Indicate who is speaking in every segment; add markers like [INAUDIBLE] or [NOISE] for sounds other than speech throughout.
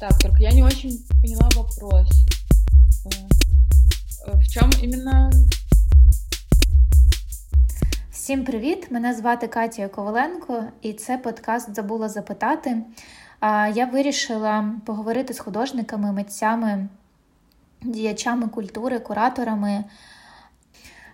Speaker 1: Так, только я не очень поняла вопрос. Э, в чем именно?
Speaker 2: Всім привіт! Мене звати Катя Коваленко, і це подкаст Забула запитати. Я вирішила поговорити з художниками, митцями, діячами культури, кураторами.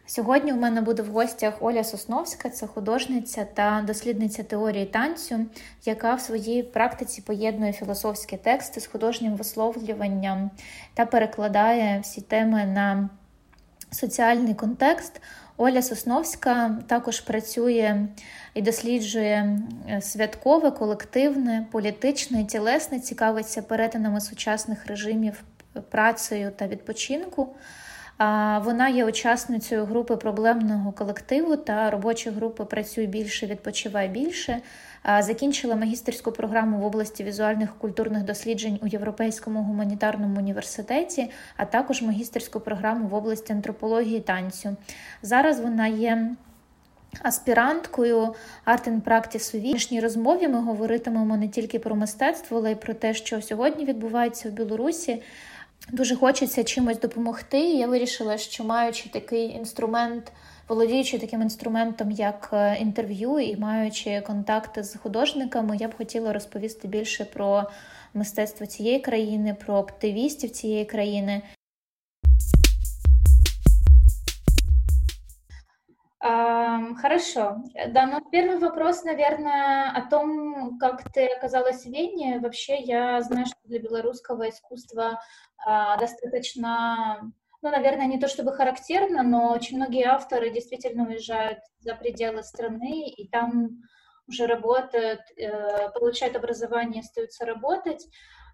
Speaker 2: Сьогодні у мене буде в гостях Оля Сосновська, це художниця та дослідниця теорії танцю, яка в своїй практиці поєднує філософські тексти з художнім висловлюванням та перекладає всі теми на соціальний контекст. Оля Сосновська також працює і досліджує е, святкове, колективне, політичне, тілесне, цікавиться перетинами сучасних режимів працею та відпочинку. Вона є учасницею групи проблемного колективу та робочої групи Працюй більше, відпочивай більше. Закінчила магістерську програму в області візуальних культурних досліджень у Європейському гуманітарному університеті, а також магістерську програму в області антропології танцю. Зараз вона є. Аспіранткою Art and Practice у вічній розмові ми говоритимемо не тільки про мистецтво, але й про те, що сьогодні відбувається в Білорусі. Дуже хочеться чимось допомогти. Я вирішила, що маючи такий інструмент, володіючи таким інструментом, як е, інтерв'ю, і маючи контакти з художниками, я б хотіла розповісти більше про мистецтво цієї країни, про активістів цієї країни. Хорошо. Да, ну первый вопрос, наверное, о том, как ты оказалась в Вене. Вообще, я знаю, что для белорусского искусства а, достаточно, ну, наверное, не то чтобы характерно, но очень многие авторы действительно уезжают за пределы страны, и там уже работают, э, получают образование, остаются работать.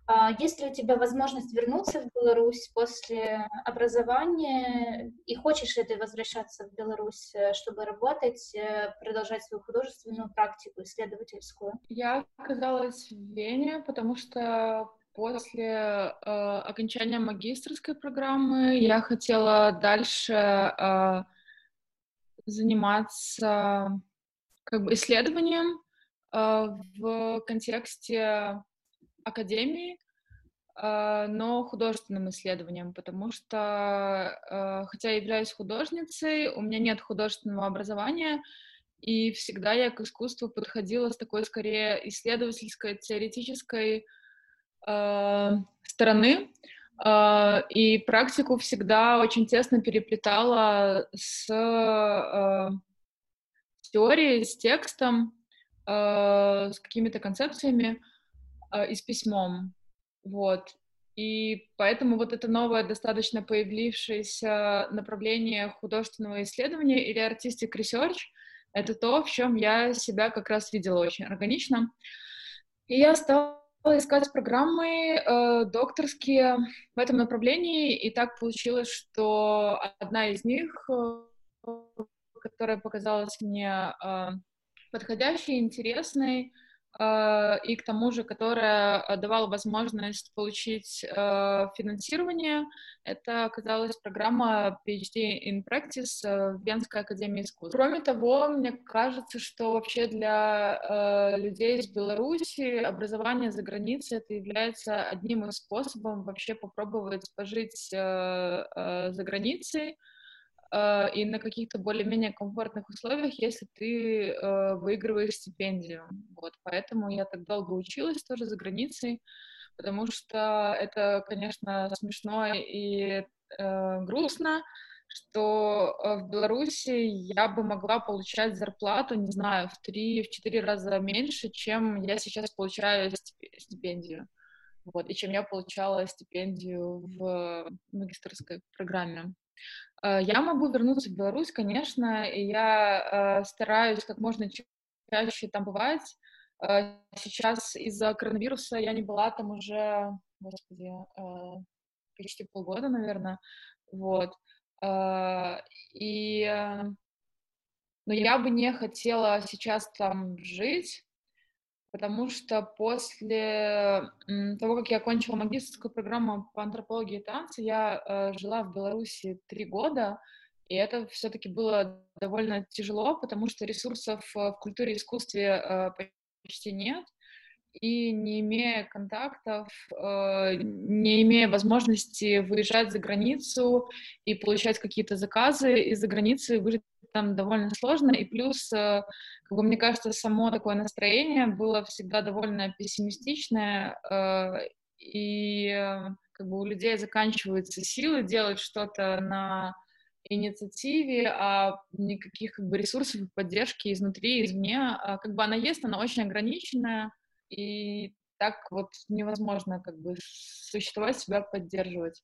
Speaker 2: А есть ли у тебя возможность вернуться в Беларусь после образования? И хочешь ли ты возвращаться в Беларусь, э, чтобы работать, э, продолжать свою художественную практику, исследовательскую?
Speaker 1: Я оказалась в Вене, потому что после э, окончания магистрской программы я хотела дальше э, заниматься как бы исследованием э, в контексте академии, а, но художественным исследованием, потому что, а, хотя я являюсь художницей, у меня нет художественного образования, и всегда я к искусству подходила с такой, скорее, исследовательской, теоретической э, стороны, и практику всегда очень тесно переплетала с, теорией, с текстом, с какими-то концепциями, и с письмом, вот. И поэтому вот это новое, достаточно появившееся направление художественного исследования или artistic research — это то, в чем я себя как раз видела очень органично. И я стала искать программы э, докторские в этом направлении, и так получилось, что одна из них, э, которая показалась мне э, подходящей, интересной, и к тому же, которая э, давала возможность получить э, финансирование. Это оказалась программа PhD in Practice в Венской академии искусств. Кроме того, мне кажется, что вообще для людей из Беларуси образование за границей это является одним из способов вообще попробовать пожить за границей, Э, и на каких-то более-менее комфортных условиях, если ты э, выигрываешь стипендию. Вот, поэтому я так долго училась тоже за границей, потому что это, конечно, смешно и э, грустно, что в Беларуси я бы могла получать зарплату, не знаю, в три, в четыре раза меньше, чем я сейчас получаю стипендию. Вот, и чем я получала стипендию в магистрской программе. Э, я могу вернуться в Беларусь, конечно, и я э, стараюсь как можно чаще там бывать. Э, сейчас из-за коронавируса я не была там уже, господи, почти полгода, наверное, вот. И, но я бы не хотела сейчас там жить, потому что после того, как я окончила магистрскую программу по антропологии и танцу, я э, жила в Беларуси три года, и это все-таки было довольно тяжело, потому что ресурсов в культуре и искусстве э, почти нет. и не имея контактов, э, не имея возможности выезжать за границу и получать какие-то заказы из-за границы, выжить там довольно сложно, и плюс, э, как бы, мне кажется, само такое настроение было всегда довольно пессимистичное, э, и как бы у людей заканчиваются силы делать что-то на инициативе, а никаких как бы ресурсов и поддержки изнутри, извне. А, как бы она есть, она очень ограниченная, и так вот невозможно как бы существовать, себя поддерживать.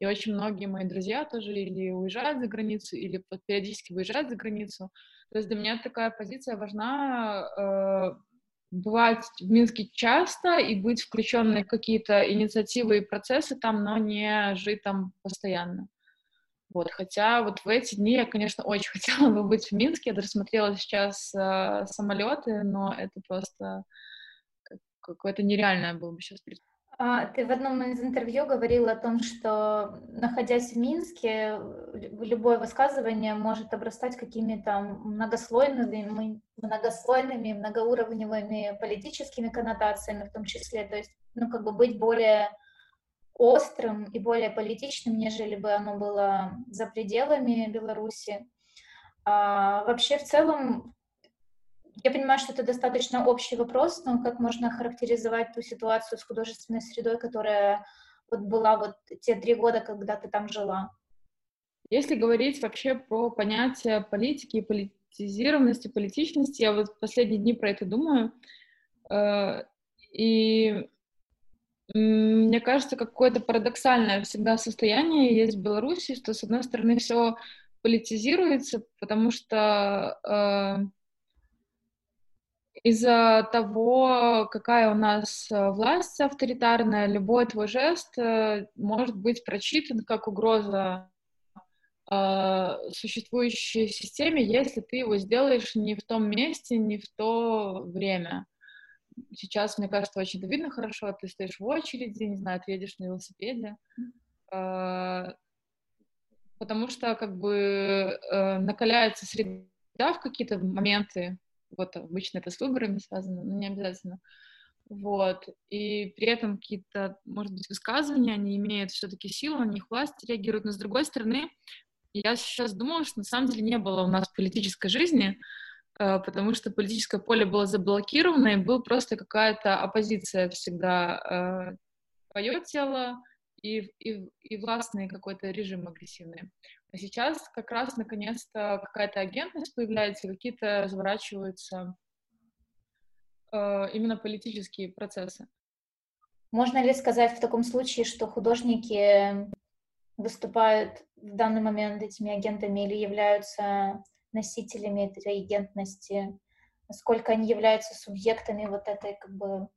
Speaker 1: И очень многие мои друзья тоже или уезжают за границу, или периодически выезжают за границу. То есть для меня такая позиция важна э, бывать в Минске часто и быть включенной в какие-то инициативы и процессы там, но не жить там постоянно. Вот, хотя вот в эти дни я, конечно, очень [LAUGHS] хотела бы быть в Минске. Я даже сейчас э, самолеты, но это просто какое-то нереальное было бы сейчас
Speaker 2: а, ты в одном из интервью говорил о том, что, находясь в Минске, любое высказывание может обрастать какими-то многослойными, многослойными, многоуровневыми политическими коннотациями в том числе. То есть, ну, как бы быть более острым и более политичным, нежели бы оно было за пределами Беларуси. А, вообще, в целом, я понимаю, что это достаточно общий вопрос, но как можно характеризовать ту ситуацию с художественной средой, которая вот была вот те три года, когда ты там жила?
Speaker 1: Если говорить вообще про понятие политики, политизированности, политичности, я вот последние дни про это думаю, э, и мне кажется, какое-то парадоксальное всегда состояние есть в Беларуси, что, с одной стороны, все политизируется, потому что э, из-за того, какая у нас э, власть авторитарная, любой твой жест э, может быть прочитан как угроза э, существующей системе, если ты его сделаешь не в том месте, не в то время. Сейчас, мне кажется, очень видно хорошо, ты стоишь в очереди, не знаю, ты едешь на велосипеде, потому что как бы накаляется среда в какие-то моменты, вот обычно это с выборами связано, но не обязательно. Вот. И при этом какие-то, может быть, высказывания, они имеют все-таки силу, на них власть реагирует. Но с другой стороны, я сейчас думала, что на самом деле не было у нас политической жизни, э, потому что политическое поле было заблокировано, и был просто какая-то оппозиция всегда. Э, Поет тело, и, и, и властный какой-то режим агрессивный. А сейчас как раз наконец-то какая-то агентность появляется, какие-то разворачиваются э, именно политические процессы.
Speaker 2: Можно ли сказать в таком случае, что художники выступают в данный момент этими агентами или являются носителями этой агентности? Насколько они являются субъектами вот этой как бы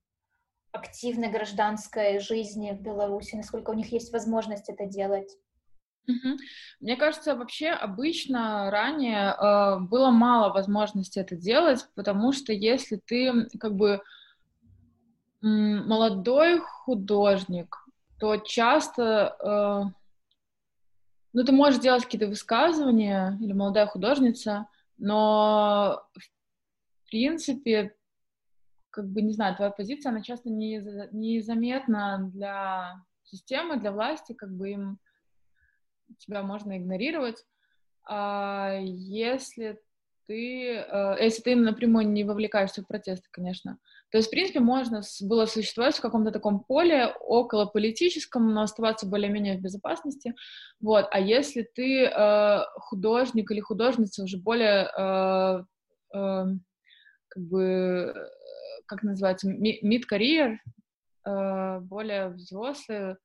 Speaker 2: активной гражданской жизни в Беларуси? Насколько у них есть возможность это делать?
Speaker 1: Мне кажется, вообще обычно ранее э, было мало возможности это делать, потому что если ты как бы молодой художник, то часто э, ну, ты можешь делать какие-то высказывания, или молодая художница, но в принципе, как бы, не знаю, твоя позиция, она часто не, незаметна для системы, для власти, как бы им тебя можно игнорировать. А если ты, э, если ты напрямую не вовлекаешься в протесты, конечно. То есть, в принципе, можно было существовать в каком-то таком поле около политическом, но оставаться более-менее в безопасности. Вот. А если ты э, художник или художница уже более, э, э, как бы, как называется, mid-career, э, более взрослый,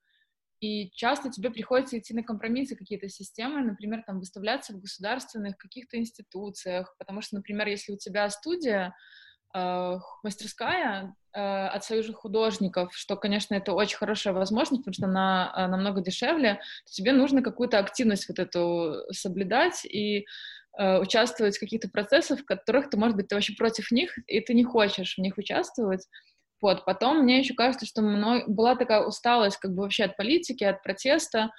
Speaker 1: и часто тебе приходится идти на компромиссы какие-то системы, например, там выставляться в государственных каких-то институциях, потому что, например, если у тебя студия, э, мастерская э, от же художников, что, конечно, это очень хорошая возможность, потому что она э, намного дешевле, то тебе нужно какую-то активность вот эту соблюдать и э, участвовать в каких-то процессах, в которых ты, может быть, ты вообще против них, и ты не хочешь в них участвовать, вот, потом мне еще кажется, что мной была такая усталость как бы вообще от политики, от протеста,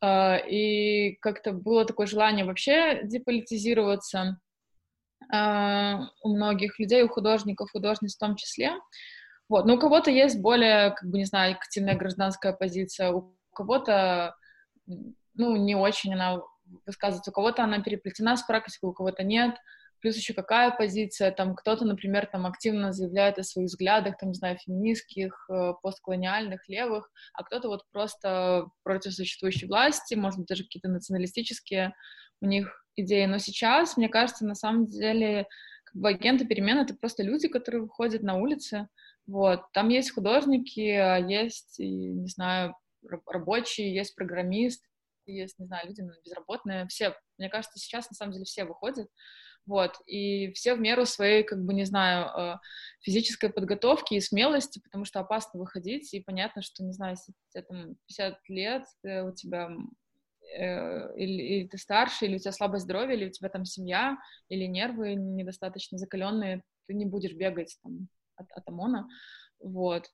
Speaker 1: э, и как-то было такое желание вообще деполитизироваться э, у многих людей, у художников, художниц в том числе. Вот, но у кого-то есть более, как бы, не знаю, активная гражданская позиция, у кого-то, ну, не очень она высказывается, у кого-то она переплетена с практикой, у кого-то нет, плюс еще какая позиция, там, кто-то, например, там, активно заявляет о своих взглядах, там, не знаю, феминистских, э, постколониальных, левых, а кто-то вот просто против существующей власти, может быть, даже какие-то националистические у них идеи, но сейчас, мне кажется, на самом деле, как бы агенты перемен — это просто люди, которые выходят на улицы, вот, там есть художники, а есть, не знаю, рабочие, есть программист, есть, не знаю, люди безработные, все, мне кажется, сейчас на самом деле все выходят, вот, и все в меру своей, как бы, не знаю, э, физической подготовки и смелости, потому что опасно выходить, и понятно, что, не знаю, если тебе там 50 лет, у тебя э, или, или ты старше, или у тебя слабое здоровье, или у тебя там семья, или нервы недостаточно закаленные, ты не будешь бегать там от, от ОМОНа, вот.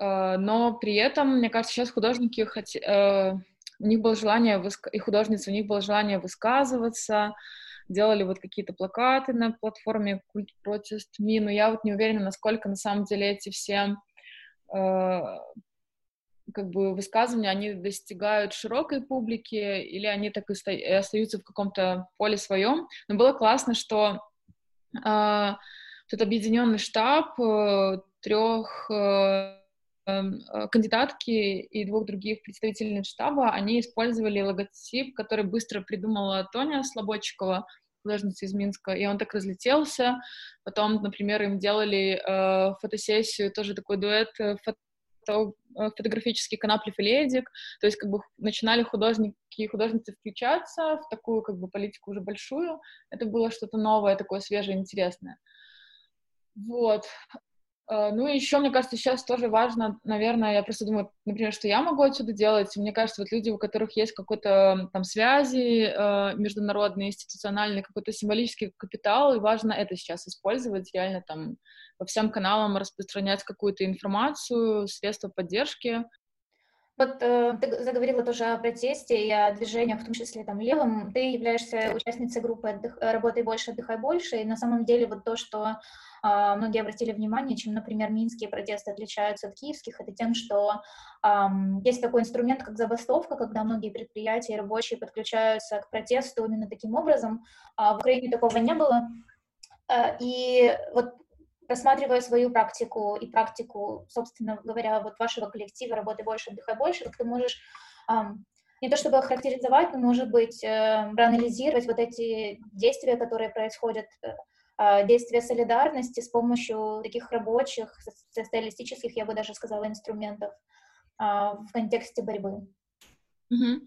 Speaker 1: Э, но при этом, мне кажется, сейчас художники хоть, э, у них было желание, выск... и художницы, у них было желание высказываться, делали вот какие-то плакаты на платформе Культ Протест Ми, но я вот не уверена, насколько на самом деле эти все э, как бы высказывания, они достигают широкой публики, или они так и остаются в каком-то поле своем. Но было классно, что э, тут объединенный штаб э, трех э, э, кандидатки и двух других представителей штаба, они использовали логотип, который быстро придумала Тоня Слободчикова, художница из Минска, и он так разлетелся. Потом, например, им делали э, фотосессию, тоже такой дуэт э, фото, э, фотографический Коноплев и Ледик, то есть как бы начинали художники и художницы включаться в такую как бы политику уже большую. Это было что-то новое, такое свежее, интересное. Вот. Э, ну и еще, мне кажется, сейчас тоже важно, наверное, я просто думаю, например, что я могу отсюда делать. Мне кажется, вот люди, у которых есть какой-то там связи э, международный, институциональный, какой-то символический капитал, и важно это сейчас использовать, реально там по всем каналам распространять какую-то информацию, средства поддержки.
Speaker 2: Вот э, ты заговорила тоже о протесте и о движениях, в том числе там левым. Ты являешься участницей группы отдых, «Работай больше, отдыхай больше», и на самом деле вот то, что э, многие обратили внимание, чем, например, минские протесты отличаются от киевских, это тем, что э, есть такой инструмент, как забастовка, когда многие предприятия и рабочие подключаются к протесту именно таким образом. Э, в Украине такого не было. Э, и вот рассматривая свою практику и практику, собственно говоря, вот вашего коллектива «Работай больше, отдыхай больше», как ты можешь не то чтобы характеризовать, но, может быть, э, проанализировать вот эти действия, которые происходят, э, действия солидарности с помощью таких рабочих, социалистических, я бы даже сказала, инструментов э, в контексте борьбы.
Speaker 1: Mm-hmm.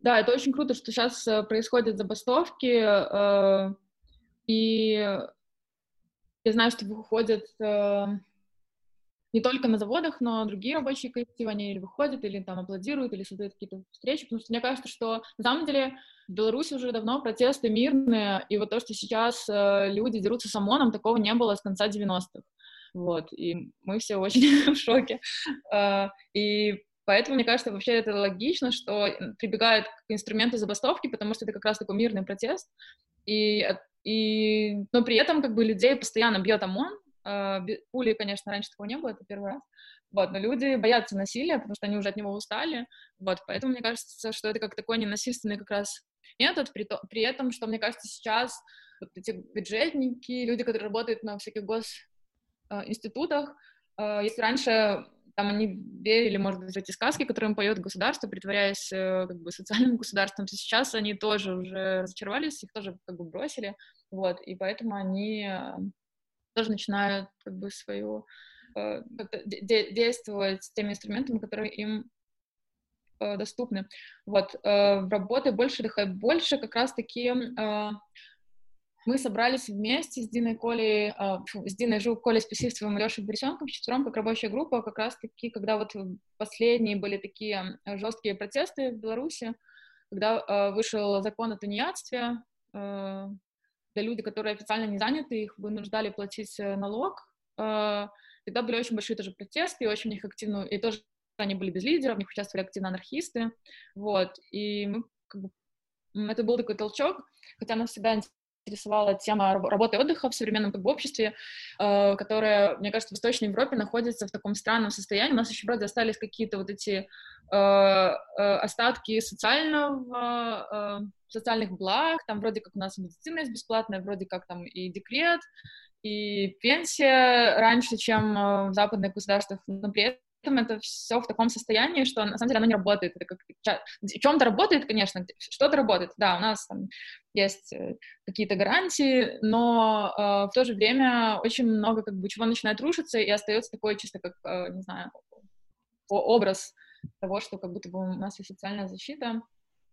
Speaker 1: Да, это очень круто, что сейчас э, происходят забастовки, и я знаю, что выходят э, не только на заводах, но другие рабочие коллективы, они или выходят, или там аплодируют, или создают какие-то встречи, потому что мне кажется, что на самом деле в Беларуси уже давно протесты мирные, и вот то, что сейчас э, люди дерутся с ОМОНом, такого не было с конца 90-х. Вот, и мы все очень [LAUGHS] в шоке. Э, и Поэтому, мне кажется, вообще это логично, что прибегают к инструменту забастовки, потому что это как раз такой мирный протест. И и, но при этом как бы людей постоянно бьет ОМОН, э, пули, конечно, раньше такого не было, это первый раз, вот, но люди боятся насилия, потому что они уже от него устали, вот, поэтому мне кажется, что это как такой ненасильственный как раз метод, при, то, при этом, что мне кажется сейчас вот эти бюджетники, люди, которые работают на всяких госинститутах, э, если раньше там они верили, может быть, в эти сказки, которые им поет государство, притворяясь э, как бы социальным [LAUGHS] государством, сейчас они тоже уже разочаровались, их тоже как бы бросили, вот, и поэтому они э, тоже начинают как бы свою э, де- действовать с теми инструментами, которые им доступны. Вот, в работе больше, дыхай больше, как раз-таки мы собрались вместе с Диной Колей, э, с Диной Жук, Колей Спасивцевым и Лешей Борисенком вчетвером, как рабочая группа, как раз-таки, когда вот последние были такие жесткие протесты в Беларуси, когда э, вышел закон о тунеядстве, э, для людей, которые официально не заняты, их вынуждали платить налог. Э, тогда были очень большие тоже протесты, и очень них активно, и тоже они были без лидеров, в них участвовали активно анархисты, вот, и мы как бы это был такой толчок, хотя нас всегда интересовала тема работы и отдыха в современном как бы, обществе, э, которая, мне кажется, в Восточной Европе находится в таком странном состоянии. У нас еще, правда, остались какие-то вот эти э, э, остатки социального, э, социальных благ, там вроде как у нас медицина есть бесплатная, вроде как там и декрет, и пенсия раньше, чем э, в западных государствах, но при этом это все в таком состоянии, что на самом деле оно не работает. Это как в чем-то работает, конечно, что-то работает. Да, у нас там есть э, какие-то гарантии, но э, в то же время очень много как бы чего начинает рушиться, и остается такой чисто как, э, не знаю, образ того, что как будто бы у нас есть социальная защита.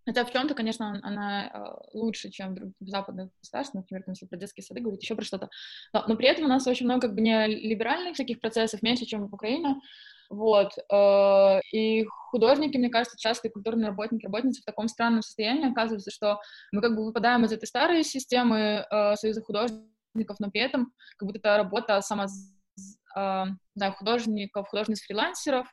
Speaker 1: Хотя в чем-то, конечно, она э, лучше, чем в западных государствах, например, если про детские сады говорить, еще про что-то. Но, но при этом у нас очень много как бы не либеральных всяких процессов, меньше, чем в Украине. Вот. Э, и художники, мне кажется, часто культурные работники, работницы в таком странном состоянии оказывается, что мы как бы выпадаем из этой старой системы э, Союза художников, но при этом как будто это работа сама, знаю, художников, художниц-фрилансеров,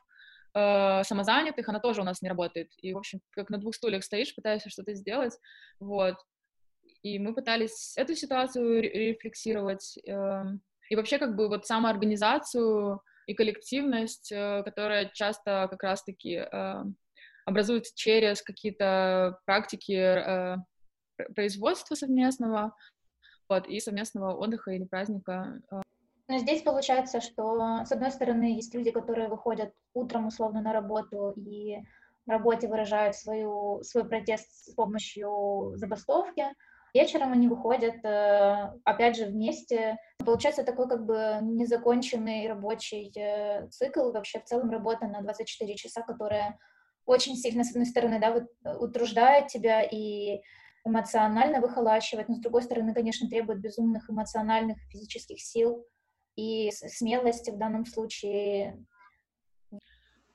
Speaker 1: самозанятых, она тоже у нас не работает. И, в общем, как на двух стульях стоишь, пытаешься что-то сделать, вот. И мы пытались эту ситуацию рефлексировать, эм, и вообще как бы вот самоорганизацию и коллективность, э, которая часто как раз-таки э, образуется через какие-то практики э, производства совместного, вот, и совместного отдыха или праздника.
Speaker 2: Но здесь получается, что, с одной стороны, есть люди, которые выходят утром условно на работу и в работе выражают свою, свой протест с помощью забастовки, Вечером они выходят, э, опять же, вместе. Получается такой как бы незаконченный рабочий э, цикл, вообще в целом работа на 24 часа, которая очень сильно, с одной стороны, да, вот, э, утруждает тебя и эмоционально выхолачивает, но с другой стороны, конечно, требует безумных эмоциональных и физических сил и смелости в данном случае.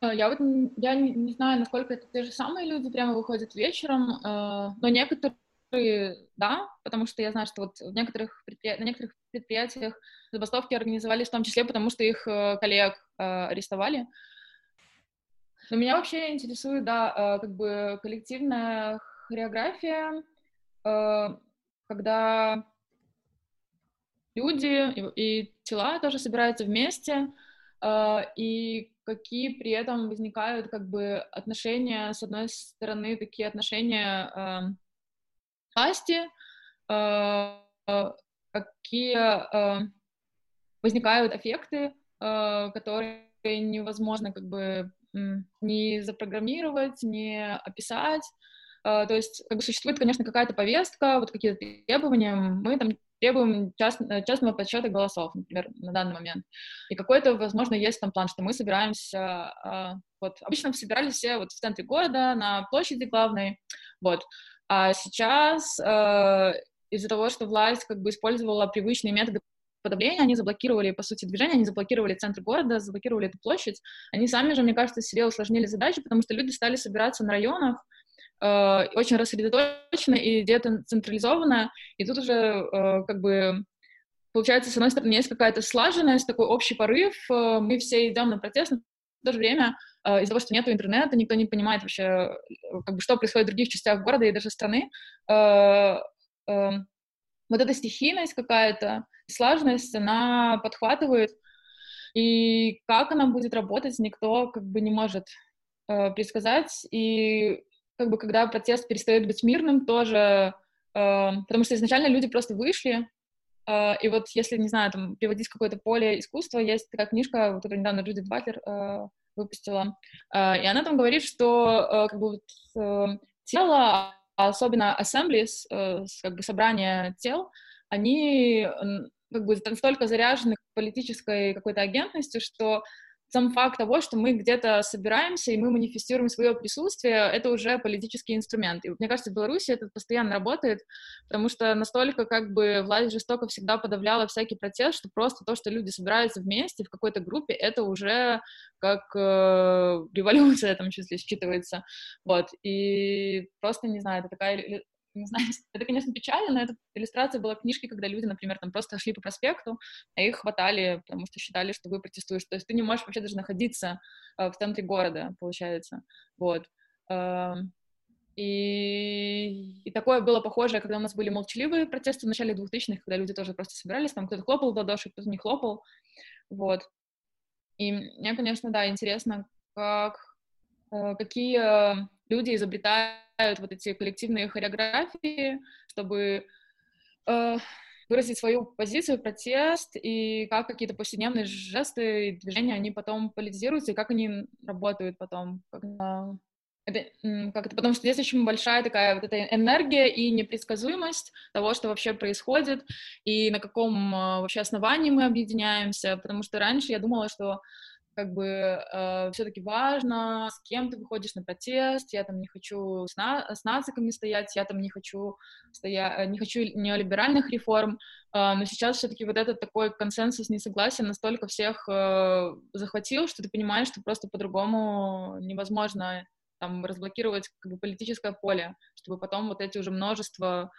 Speaker 1: Я вот я не, знаю, насколько это те же самые люди прямо выходят вечером, но некоторые да, потому что я знаю, что вот в некоторых на некоторых предприятиях забастовки организовались в том числе, потому что их э, коллег э, арестовали. Но меня вообще интересует, да, э, как бы коллективная хореография, когда люди и, и тела тоже собираются вместе, и какие при этом возникают как бы отношения, с одной стороны, такие отношения власти, э, какие э, возникают эффекты, э, которые невозможно как бы не запрограммировать, не описать. То есть как бы существует, конечно, какая-то повестка, вот какие-то требования. Мы там требуем част, частного подсчета голосов, например, на данный момент. И какой-то, возможно, есть там план, что мы собираемся, вот, обычно собирались все вот в центре города, на площади главной, вот, а сейчас э, из-за того, что власть как бы использовала привычные методы подавления, они заблокировали, по сути, движение, они заблокировали центр города, заблокировали эту площадь. Они сами же, мне кажется, себе усложнили задачи, потому что люди стали собираться на районах, э, очень рассредоточенно и где-то централизованно, и тут уже э, как бы получается, с одной стороны, есть какая-то слаженность, такой общий порыв, э, мы все идем на протест, но в то же время Э, из-за того, что нет интернета, никто не понимает вообще, э, как бы, что происходит в других частях города и даже страны. Э, вот эта стихийность какая-то, слаженность, она подхватывает, и как она будет работать, никто как бы не может предсказать. И как бы когда протест перестает быть мирным, тоже, потому что изначально люди просто вышли, и вот если, не знаю, там, приводить какое-то поле искусства, есть такая книжка, которую недавно Джудит Батлер выпустила, а, и она там говорит, что э, как бы вот, э, тело, особенно assemblies, э, как бы собрание тел, они как бы настолько заряжены политической какой-то агентностью, что сам факт того, что мы где-то собираемся и мы манифестируем свое присутствие, это уже политический инструмент. И мне кажется, в Беларуси это постоянно работает, потому что настолько как бы власть жестоко всегда подавляла всякий протест, что просто то, что люди собираются вместе в какой-то группе, это уже как э, революция в этом числе считывается. Вот. И просто, не знаю, это такая не знаю, [LAUGHS] это, конечно, печально, но эта иллюстрация была книжки, когда люди, например, там просто шли по проспекту, а их хватали, потому что считали, что вы протестуешь. То есть ты не можешь вообще даже находиться э, в центре города, получается. Вот. Э, И, и такое было похожее, когда у нас были молчаливые протесты в начале 2000-х, когда люди тоже просто собирались, там кто-то хлопал в ладоши, кто-то не хлопал, вот. И мне, конечно, да, интересно, как, э, какие люди изобретают вот эти коллективные хореографии, чтобы э, выразить свою позицию, протест, и как какие-то повседневные жесты и движения, они потом политизируются, и как они работают потом. Когда... Это, как это, потому что здесь очень большая такая вот эта энергия и непредсказуемость того, что вообще происходит, и на каком а, вообще основании мы объединяемся, потому что раньше я думала, что как бы э, все-таки важно, с кем ты выходишь на протест, я там не хочу с, на, с нациками стоять, я там не хочу стоять, не хочу неолиберальных реформ, э, но сейчас все-таки вот этот такой консенсус несогласия настолько всех э, захватил, что ты понимаешь, что просто по-другому невозможно там разблокировать как бы политическое поле, чтобы потом вот эти уже множество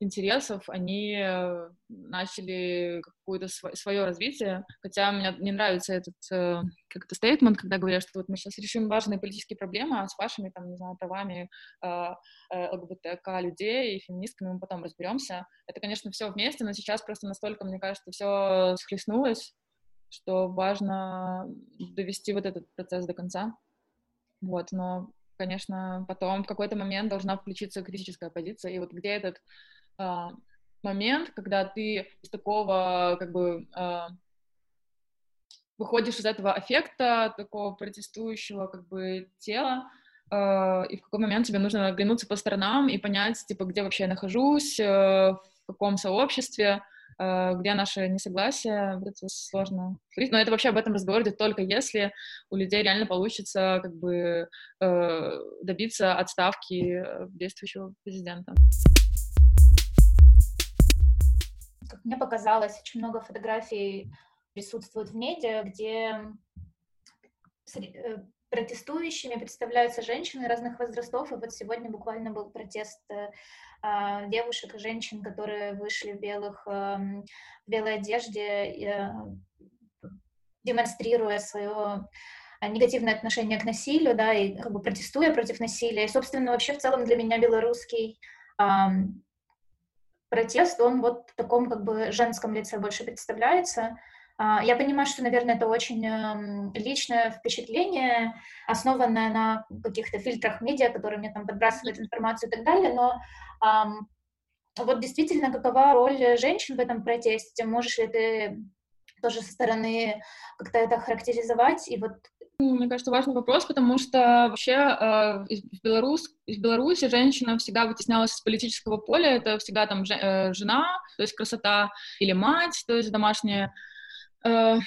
Speaker 1: интересов, они э, начали какое-то свое развитие, хотя мне не нравится этот э, как то стейтмент, когда говорят, что вот мы сейчас решим важные политические проблемы, а с вашими, там, не знаю, правами э, ЛГБТК людей и феминистками мы потом разберемся. Это, конечно, все вместе, но сейчас просто настолько, мне кажется, все схлестнулось, что важно довести вот этот процесс до конца. Вот, но конечно, потом в какой-то момент должна включиться критическая позиция, и вот где этот а, момент, когда ты из такого, как бы, а, выходишь из этого аффекта, такого протестующего, как бы, тела, а, и в какой момент тебе нужно оглянуться по сторонам и понять, типа, где вообще я нахожусь, э, в каком сообществе, э, где наше несогласие, это сложно Но это вообще об этом разговор идет только если у людей реально получится как бы э, добиться отставки действующего президента
Speaker 2: как мне показалось, очень много фотографий присутствует в медиа, где э, протестующими представляются женщины разных возрастов. И вот сегодня буквально был протест э, девушек и женщин, которые вышли в, белых, эм, в белой одежде, э, демонстрируя свое негативное отношение к насилию, да, и как бы протестуя против насилия. И, собственно, вообще в целом для меня белорусский протест, он вот в таком как бы женском лице больше представляется. А, я понимаю, что, наверное, это очень эм, личное впечатление, основанное на каких-то фильтрах медиа, которые мне там подбрасывают информацию и так далее, но вот действительно, какова роль женщин в этом протесте? Можешь ли ты тоже со стороны как-то это характеризовать? И вот
Speaker 1: ну, мне кажется, важный вопрос, потому что вообще э, в, Беларусь, в Беларуси женщина всегда вытеснялась из политического поля, это всегда там э, жена, то есть красота, или мать, то есть домашняя, э,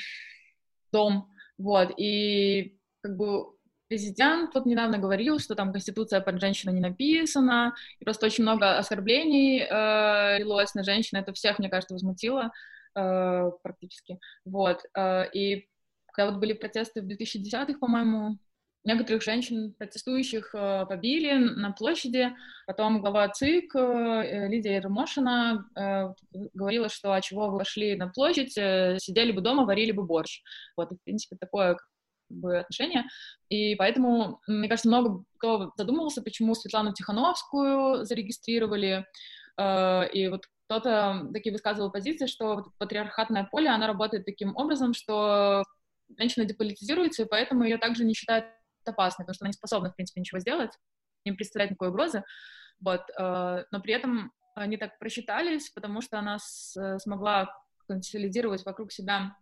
Speaker 1: дом, вот, и как бы президент вот недавно говорил, что там конституция под женщину не написана, и просто очень много оскорблений э, лилось на женщин, это всех, мне кажется, возмутило э, практически, вот, э, и когда вот были протесты в 2010-х, по-моему, некоторых женщин, протестующих, э, побили на площади. Потом глава ЦИК э, Лидия Ермошина э, говорила, что а чего вы вошли на площадь, сидели бы дома, варили бы борщ. Вот, в принципе, такое как отношение. И поэтому, мне кажется, много кто задумывался, почему Светлану Тихановскую зарегистрировали. И вот кто-то таки высказывал позиции, что патриархатное поле, оно работает таким образом, что женщина деполитизируется, и поэтому ее также не считают опасной, потому что она не способна, в принципе, ничего сделать, не представляет никакой угрозы. Вот, э, но при этом они так просчитались, потому что она с, смогла консолидировать вокруг себя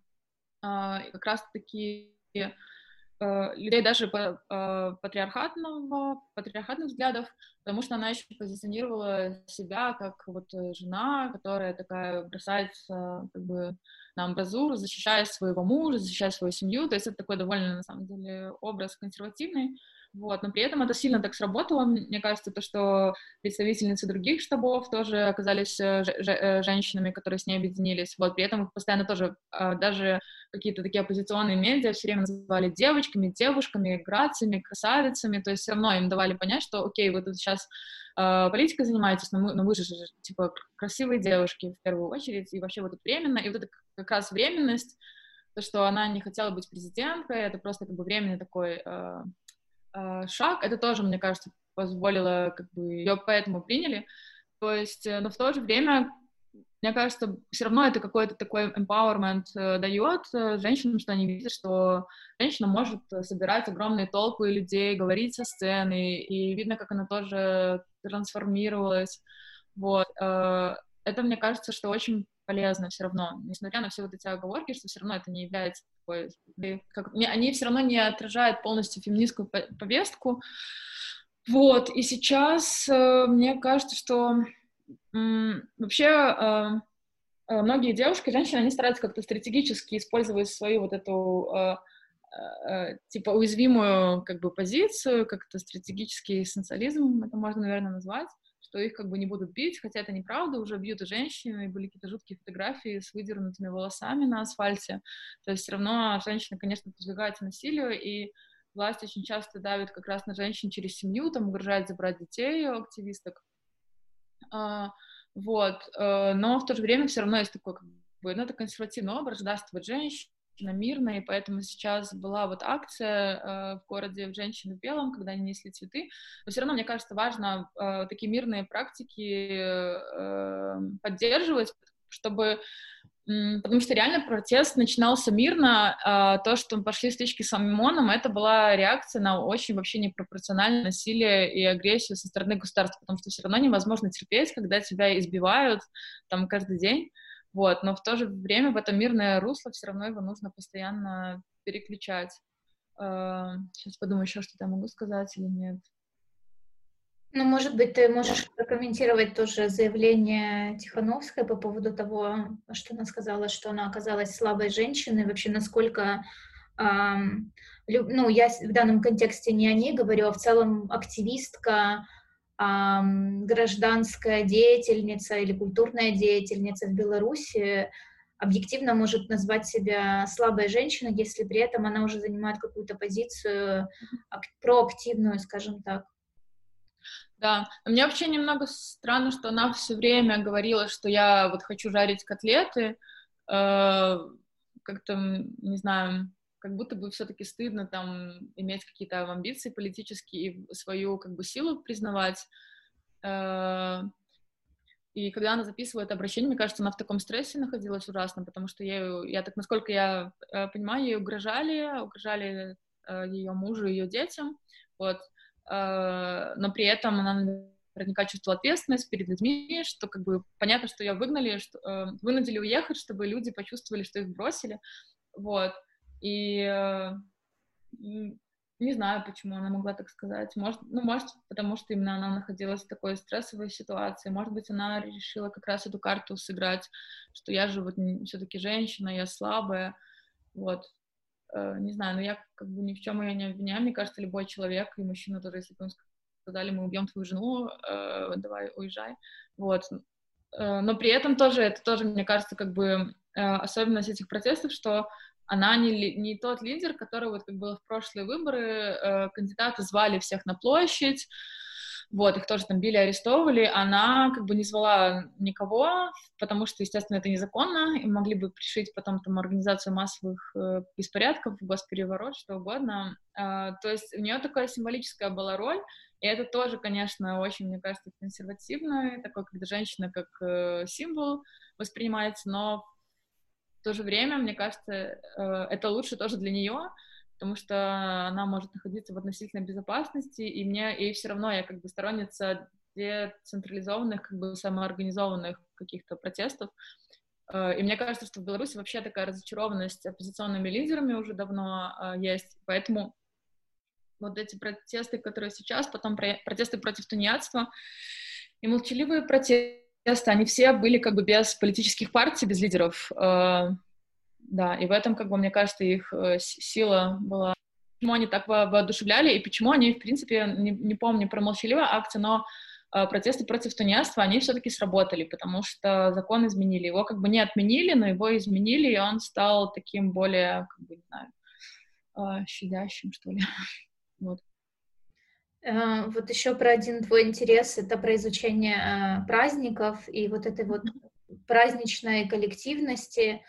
Speaker 1: э, как раз-таки э, людей даже э, патриархатного, патриархатных взглядов, потому что она еще позиционировала себя как вот жена, которая такая бросается как бы на амбразуру, защищая своего мужа, защищая свою семью, то есть это такой довольно, на самом деле, образ консервативный, вот, но при этом это сильно так сработало. Мне кажется, то, что представительницы других штабов тоже оказались э, э, женщинами, которые с ней объединились. Вот, при этом постоянно тоже, а, даже какие-то такие оппозиционные медиа все время называли девочками, девушками, грациями, красавицами, то есть все равно им давали понять, что, окей, вы тут сейчас э, политикой занимаетесь, но, мы, но вы же, типа, красивые девушки в первую очередь, и вообще вот это временно, и вот это как раз временность, то, что она не хотела быть президенткой, это просто как бы временный такой э, э, шаг, это тоже, мне кажется, позволило, как бы ее поэтому приняли. То есть, но в то же время мне кажется, все равно это какой-то такой empowerment э, дает э, женщинам, что они видят, что женщина может собирать огромные толпы людей, говорить со сцены, и видно, как она тоже трансформировалась. Вот. Э, это, мне кажется, что очень полезно все равно, несмотря на все вот эти оговорки, что все равно это не является такой... Как, они все равно не отражают полностью феминистскую повестку. Вот, и сейчас мне кажется, что Вообще, а, а, многие девушки, женщины, они стараются как-то стратегически использовать свою вот эту типа уязвимую как бы позицию, как-то стратегический эссенциализм, это можно, наверное, назвать, что их как бы не будут бить, хотя это неправда, уже бьют и женщины, и были какие-то жуткие фотографии с выдернутыми волосами на асфальте, то есть все равно женщины, конечно, подвигаются насилию, и власть очень часто давит как раз на женщин через семью, там угрожает забрать детей у активисток, а, вот, э, но в то же время все равно есть такой, как бы, ну, это консервативный образ, ждавствовать женщина мирная, и поэтому сейчас была вот акция э, в городе «Женщины в белом», когда они несли цветы, но все равно, мне кажется, важно э, такие мирные практики э, поддерживать, чтобы потому что реально протест начинался мирно, а то, что пошли стычки с ОМОНом, это была реакция на очень вообще непропорциональное насилие и агрессию со стороны государства, потому что все равно невозможно терпеть, когда тебя избивают там каждый день, вот, но в то же время в это мирное русло все равно его нужно постоянно переключать. Сейчас подумаю еще, что-то могу сказать или нет.
Speaker 2: Ну, может быть, ты можешь прокомментировать тоже заявление Тихановской по поводу того, что она сказала, что она оказалась слабой женщиной, вообще насколько, ну, я в данном контексте не о ней говорю, а в целом активистка, гражданская деятельница или культурная деятельница в Беларуси объективно может назвать себя слабой женщиной, если при этом она уже занимает какую-то позицию проактивную, скажем так.
Speaker 1: Да, мне вообще немного странно, что она все время говорила, что я вот хочу жарить котлеты, э, как-то, не знаю, как будто бы все-таки стыдно там иметь какие-то амбиции политические и свою как бы силу признавать. Э, и когда она записывает обращение, мне кажется, она в таком стрессе находилась ужасно, потому что я, я так, насколько я э, понимаю, ей угрожали, угрожали э, ее мужу, ее детям, вот, но при этом она наверняка чувствовала ответственность перед людьми, что как бы понятно, что ее выгнали, что, вынудили уехать, чтобы люди почувствовали, что их бросили, вот, и э, не знаю, почему она могла так сказать. Может, ну, может, потому что именно она находилась в такой стрессовой ситуации. Может быть, она решила как раз эту карту сыграть, что я же вот все-таки женщина, я слабая. Вот. Э, не знаю, но я как бы ни в чем ее не обвиняю. Мне кажется, любой человек, и мужчина тоже, если бы им сказали, мы убьем твою жену, э, давай уезжай, вот. Но при этом тоже, это тоже, мне кажется, как бы особенность этих протестов, что она не, не тот лидер, который вот как было в прошлые выборы, э, кандидаты звали всех на площадь, вот, их тоже там били, арестовывали, она как бы не звала никого, потому что, естественно, это незаконно, и могли бы пришить потом там организацию массовых э, беспорядков, госпереворот, что угодно. Э, то есть у нее такая символическая была роль, и это тоже, конечно, очень, мне кажется, консервативно, такой, когда женщина как э, символ воспринимается, но то же время, мне кажется, э, это лучше тоже для нее, потому что она может находиться в относительной безопасности, и мне, и все равно я как бы сторонница децентрализованных, как бы самоорганизованных каких-то протестов, э, и мне кажется, что в Беларуси вообще такая разочарованность оппозиционными лидерами уже давно э, есть, поэтому вот эти протесты, которые сейчас, потом протесты против тунеядства и молчаливые протесты, они все были как бы без политических партий, без лидеров. Э, да, и в этом, как бы, мне кажется, их э, сила была. Почему они так воодушевляли, и почему они, в принципе, не, не помню про молчаливую акцию, но э, протесты против тунеядства, они все-таки сработали, потому что закон изменили. Его как бы не отменили, но его изменили, и он стал таким более, как бы, не знаю, щадящим, что ли. [LAUGHS] вот.
Speaker 2: Э, вот еще про один твой интерес, это про изучение э, праздников и вот этой вот праздничной коллективности.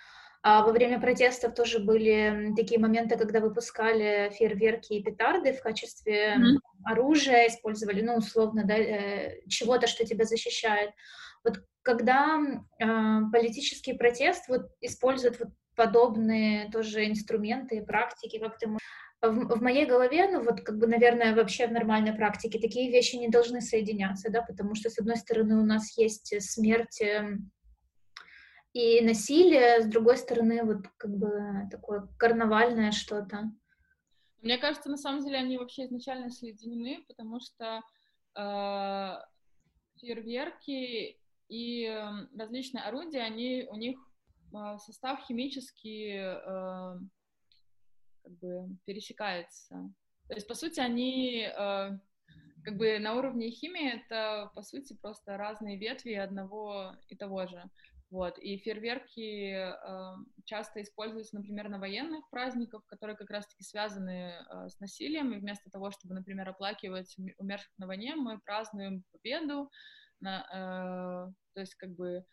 Speaker 2: А во время протестов тоже были такие моменты, когда выпускали фейерверки и петарды в качестве mm-hmm. оружия, использовали, ну, условно, да, э, чего-то, что тебя защищает. Вот когда э, политический протест вот использует вот подобные тоже инструменты и практики, как ты в, в моей голове, ну вот как бы, наверное, вообще в нормальной практике такие вещи не должны соединяться, да, потому что, с одной стороны, у нас есть смерть эм, и насилие, с другой стороны, вот как бы такое карнавальное что-то.
Speaker 1: Мне кажется, на самом деле они вообще изначально соединены, потому что э, фейерверки и э, различные орудия, они, у них э, состав химический э, как бы пересекается. То есть, по сути, они э, как бы на уровне химии это, по сути, просто разные ветви одного и того же. Вот. И фейерверки э, часто используются, например, на военных праздниках, которые как раз-таки связаны э, с насилием, и вместо того, чтобы, например, оплакивать умерших на войне, мы празднуем победу, на, э, то есть как бы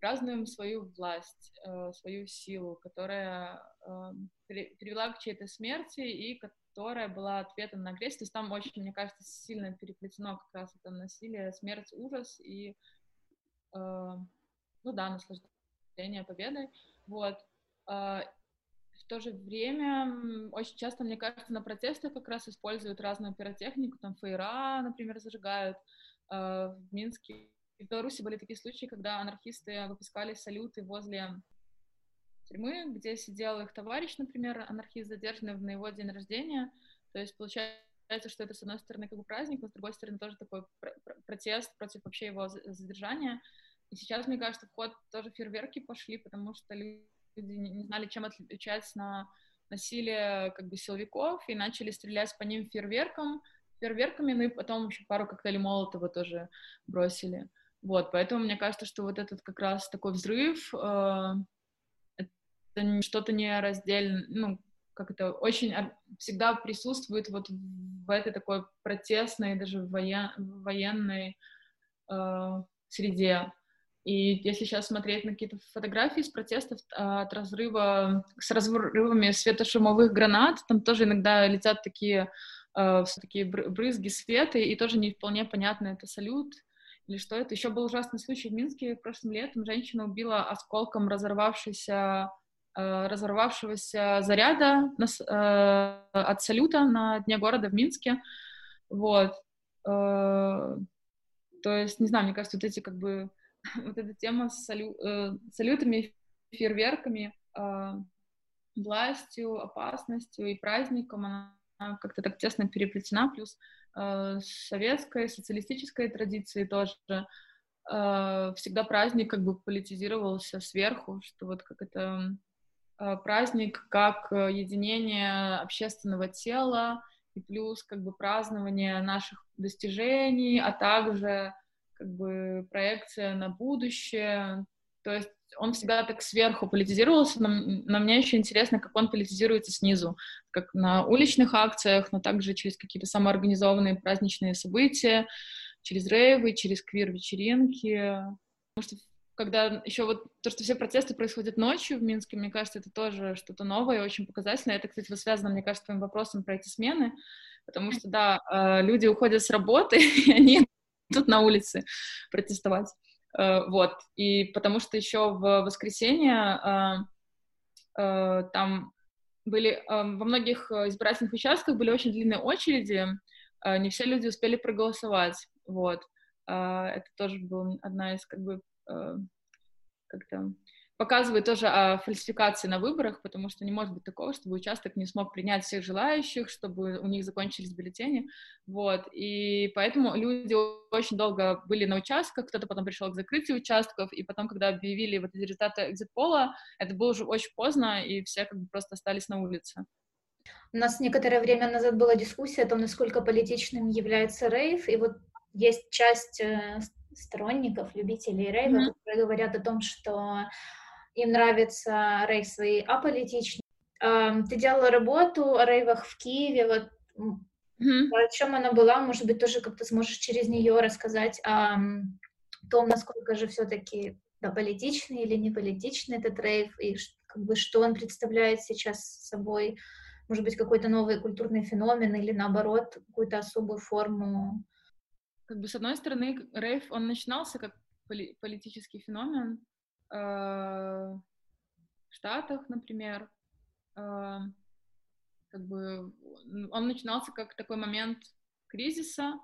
Speaker 1: празднуем свою власть, э, свою силу, которая э, привела к чьей-то смерти и которая была ответом на агрессию. То есть там очень, мне кажется, сильно переплетено как раз это насилие, смерть, ужас и, э, ну да, наслаждение победой. Вот. В то же время очень часто, мне кажется, на протестах как раз используют разную пиротехнику, там фейра, например, зажигают. В Минске в Беларуси были такие случаи, когда анархисты выпускали салюты возле тюрьмы, где сидел их товарищ, например, анархист, задержанный на его день рождения. То есть получается, что это, с одной стороны, как бы праздник, но с другой стороны, тоже такой протест против вообще его задержания. И сейчас, мне кажется, в ход тоже фейерверки пошли, потому что люди не знали, чем отличать на насилие как бы силовиков, и начали стрелять по ним фейерверком, фейерверками, ну и потом еще пару коктейлей Молотова тоже бросили. Вот, поэтому мне кажется, что вот этот как раз такой взрыв, э, это что-то не раздельно, ну, как это, очень всегда присутствует вот в этой такой протестной, даже воен, военной э, среде. И если сейчас смотреть на какие-то фотографии с протестов от разрыва, с разрывами светошумовых гранат, там тоже иногда летят такие, э, такие брызги света, и тоже не вполне понятно, это салют или что это. Еще был ужасный случай в Минске прошлым летом. Женщина убила осколком разорвавшийся э, разорвавшегося заряда э, от салюта на дне города в Минске. Вот. Э, то есть, не знаю, мне кажется, вот эти как бы [LAUGHS] вот эта тема с салю, салютами, фейерверками, властью, опасностью и праздником, она как-то так тесно переплетена, плюс советской, социалистической традиции тоже э, всегда праздник как бы политизировался сверху, что вот как это э, праздник как единение общественного тела и плюс как бы празднование наших достижений, а также как бы проекция на будущее. То есть он всегда так сверху политизировался, но, но мне еще интересно, как он политизируется снизу, как на уличных акциях, но также через какие-то самоорганизованные праздничные события, через рейвы, через квир-вечеринки. Потому что когда еще вот то, что все протесты происходят ночью в Минске, мне кажется, это тоже что-то новое, очень показательное. Это, кстати, связано, мне кажется, с твоим вопросом про эти смены, потому что, да, э, люди уходят с работы, [LAUGHS] и они тут на улице протестовать. Э, вот, и потому что еще в воскресенье э, э, там были во многих избирательных участках были очень длинные очереди, не все люди успели проголосовать, вот. Это тоже была одна из как бы как то показывает тоже о фальсификации на выборах, потому что не может быть такого, чтобы участок не смог принять всех желающих, чтобы у них закончились бюллетени, вот, и поэтому люди очень долго были на участках, кто-то потом пришел к закрытию участков, и потом, когда объявили вот эти результаты экзит-пола, это было уже очень поздно, и все как бы просто остались на улице.
Speaker 2: У нас некоторое время назад была дискуссия о том, насколько политичным является рейв, и вот есть часть э, сторонников, любителей рейва, mm-hmm. которые говорят о том, что им нравится рейв свои аполитичный. Ты делала работу о рейвах в Киеве, вот mm-hmm. о чем она была, может быть, тоже как-то сможешь через нее рассказать о том, насколько же все-таки да, политичный или не политичный этот рейв, и как бы что он представляет сейчас собой, может быть, какой-то новый культурный феномен или наоборот какую-то особую форму.
Speaker 1: Как бы с одной стороны, рейв, он начинался как поли- политический феномен в Штатах, например, э- как бы он начинался как такой момент кризиса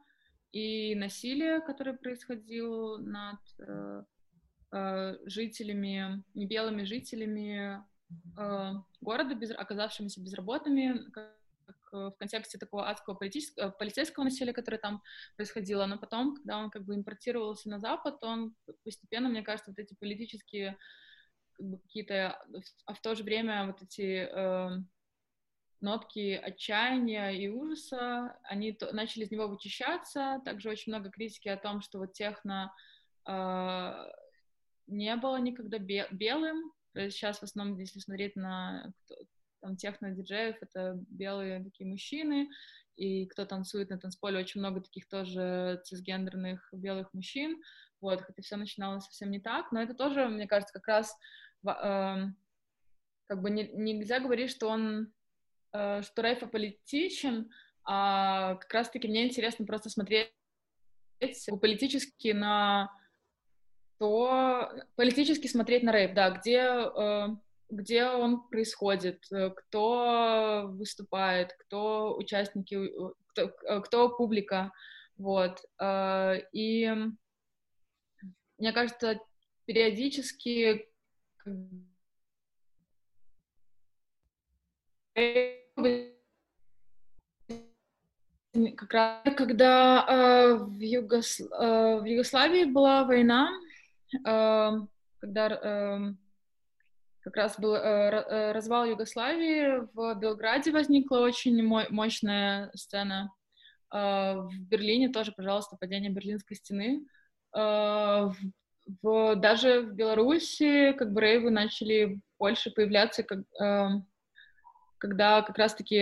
Speaker 1: и насилия, которое происходило над э, э, жителями, белыми жителями э, города, оказавшимися безработными, в контексте такого адского политического, полицейского насилия, которое там происходило. Но потом, когда он как бы импортировался на Запад, он постепенно, мне кажется, вот эти политические как бы, какие-то, а в то же время вот эти э, нотки отчаяния и ужаса, они то, начали из него вычищаться. Также очень много критики о том, что вот техно э, не было никогда бе- белым. Есть сейчас в основном, если смотреть на там техно-диджеев, это белые такие мужчины, и кто танцует на танцполе, очень много таких тоже цисгендерных белых мужчин. Вот, хотя все начиналось совсем не так, но это тоже, мне кажется, как раз э, как бы не, нельзя говорить, что он Э, что рейф аполитичен, а как раз-таки мне интересно просто смотреть политически на то, политически смотреть на рейв, да, где, э, где он происходит, э, кто выступает, кто участники, кто, кто публика, вот, и мне кажется, периодически как раз когда э, в, Югос... э, в Югославии была война, э, когда э, как раз был э, э, развал Югославии, в Белграде возникла очень мощная сцена. Э, в Берлине тоже, пожалуйста, падение Берлинской стены. Э, в, даже в Беларуси как бы рейвы начали больше появляться, как, э, когда как раз-таки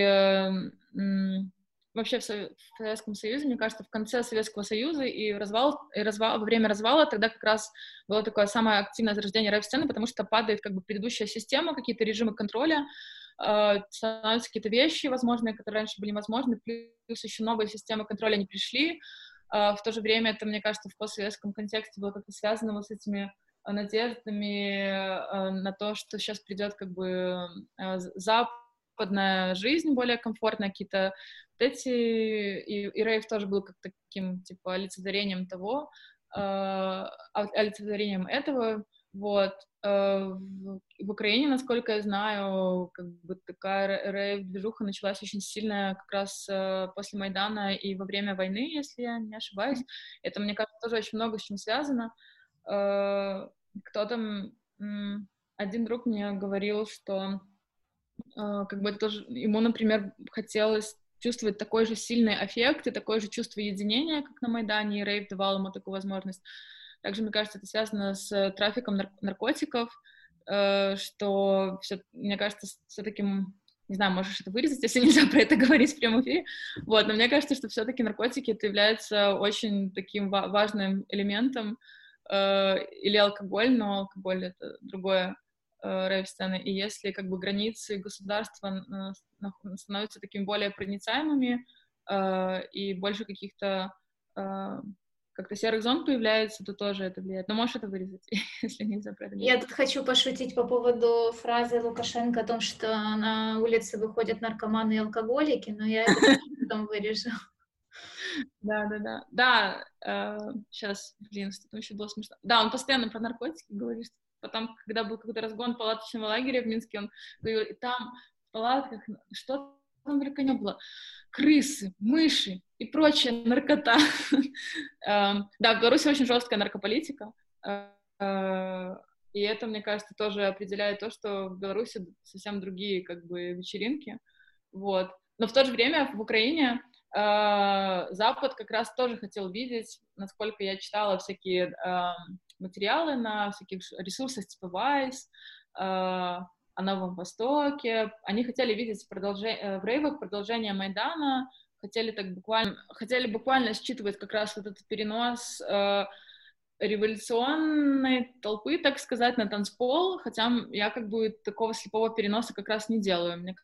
Speaker 1: вообще в, Советском Союзе, мне кажется, в конце Советского Союза и, развал, и развал, во время развала тогда как раз было такое самое активное зарождение рэп-сцены, потому что падает как бы предыдущая система, какие-то режимы контроля, э, становятся какие-то вещи возможные, которые раньше были возможны, плюс еще новые системы контроля не пришли. Э, в то же время это, мне кажется, в постсоветском контексте было как-то связано вот с этими надеждами э, на то, что сейчас придет как бы э, Запад, западная жизнь более комфортная, какие-то вот эти, и, и рейв тоже был как таким, типа, олицетворением того, э, олицетворением этого, вот. Э, в, Украине, насколько я знаю, как бы такая рейв-движуха началась очень сильная как раз после Майдана и во время войны, если я не ошибаюсь. Это, мне кажется, тоже очень много с чем связано. Кто там... Один друг мне говорил, что а, как бы это тоже, ему, например, хотелось чувствовать такой же сильный эффект и такое же чувство единения, как на Майдане, и рейв давал ему такую возможность. Также, мне кажется, это связано с трафиком нар- наркотиков, э, что, все, мне кажется, все-таки, не знаю, можешь это вырезать, [LAUGHS] если нельзя про это говорить в прямом эфире, вот, но мне кажется, что все-таки наркотики это является очень таким важным элементом, э, или алкоголь, но алкоголь это другое рэп-сцены, и если как бы границы государства становятся такими более проницаемыми э, и больше каких-то э, как-то серых зон появляется, то тоже это влияет. Но можешь это вырезать, [LAUGHS] если нельзя про это
Speaker 2: Я тут хочу пошутить по поводу фразы Лукашенко о том, что на улице выходят наркоманы и алкоголики, но я это [LAUGHS] потом вырежу.
Speaker 1: Да, да, да. Да, э, сейчас, блин, что-то еще было смешно. Да, он постоянно про наркотики говорит, Потом, когда был какой-то разгон палаточного лагеря в Минске, он говорил, и там в палатках что там только не было. Крысы, мыши и прочая наркота. [LAUGHS] Эм, да, в Беларуси очень жесткая наркополитика. Э, и это, мне кажется, тоже определяет то, что в Беларуси совсем другие как бы вечеринки. Вот. Но в то же время в Украине э, Запад как раз тоже хотел видеть, насколько я читала всякие эм, материалы на всяких ресурсах типа Vice, э, о Новом Востоке. Они хотели видеть продолжение, э, в рейвах продолжение Майдана, хотели так буквально, хотели буквально считывать как раз вот этот перенос э, революционной толпы, так сказать, на танцпол, хотя я как бы такого слепого переноса как раз не делаю. Мне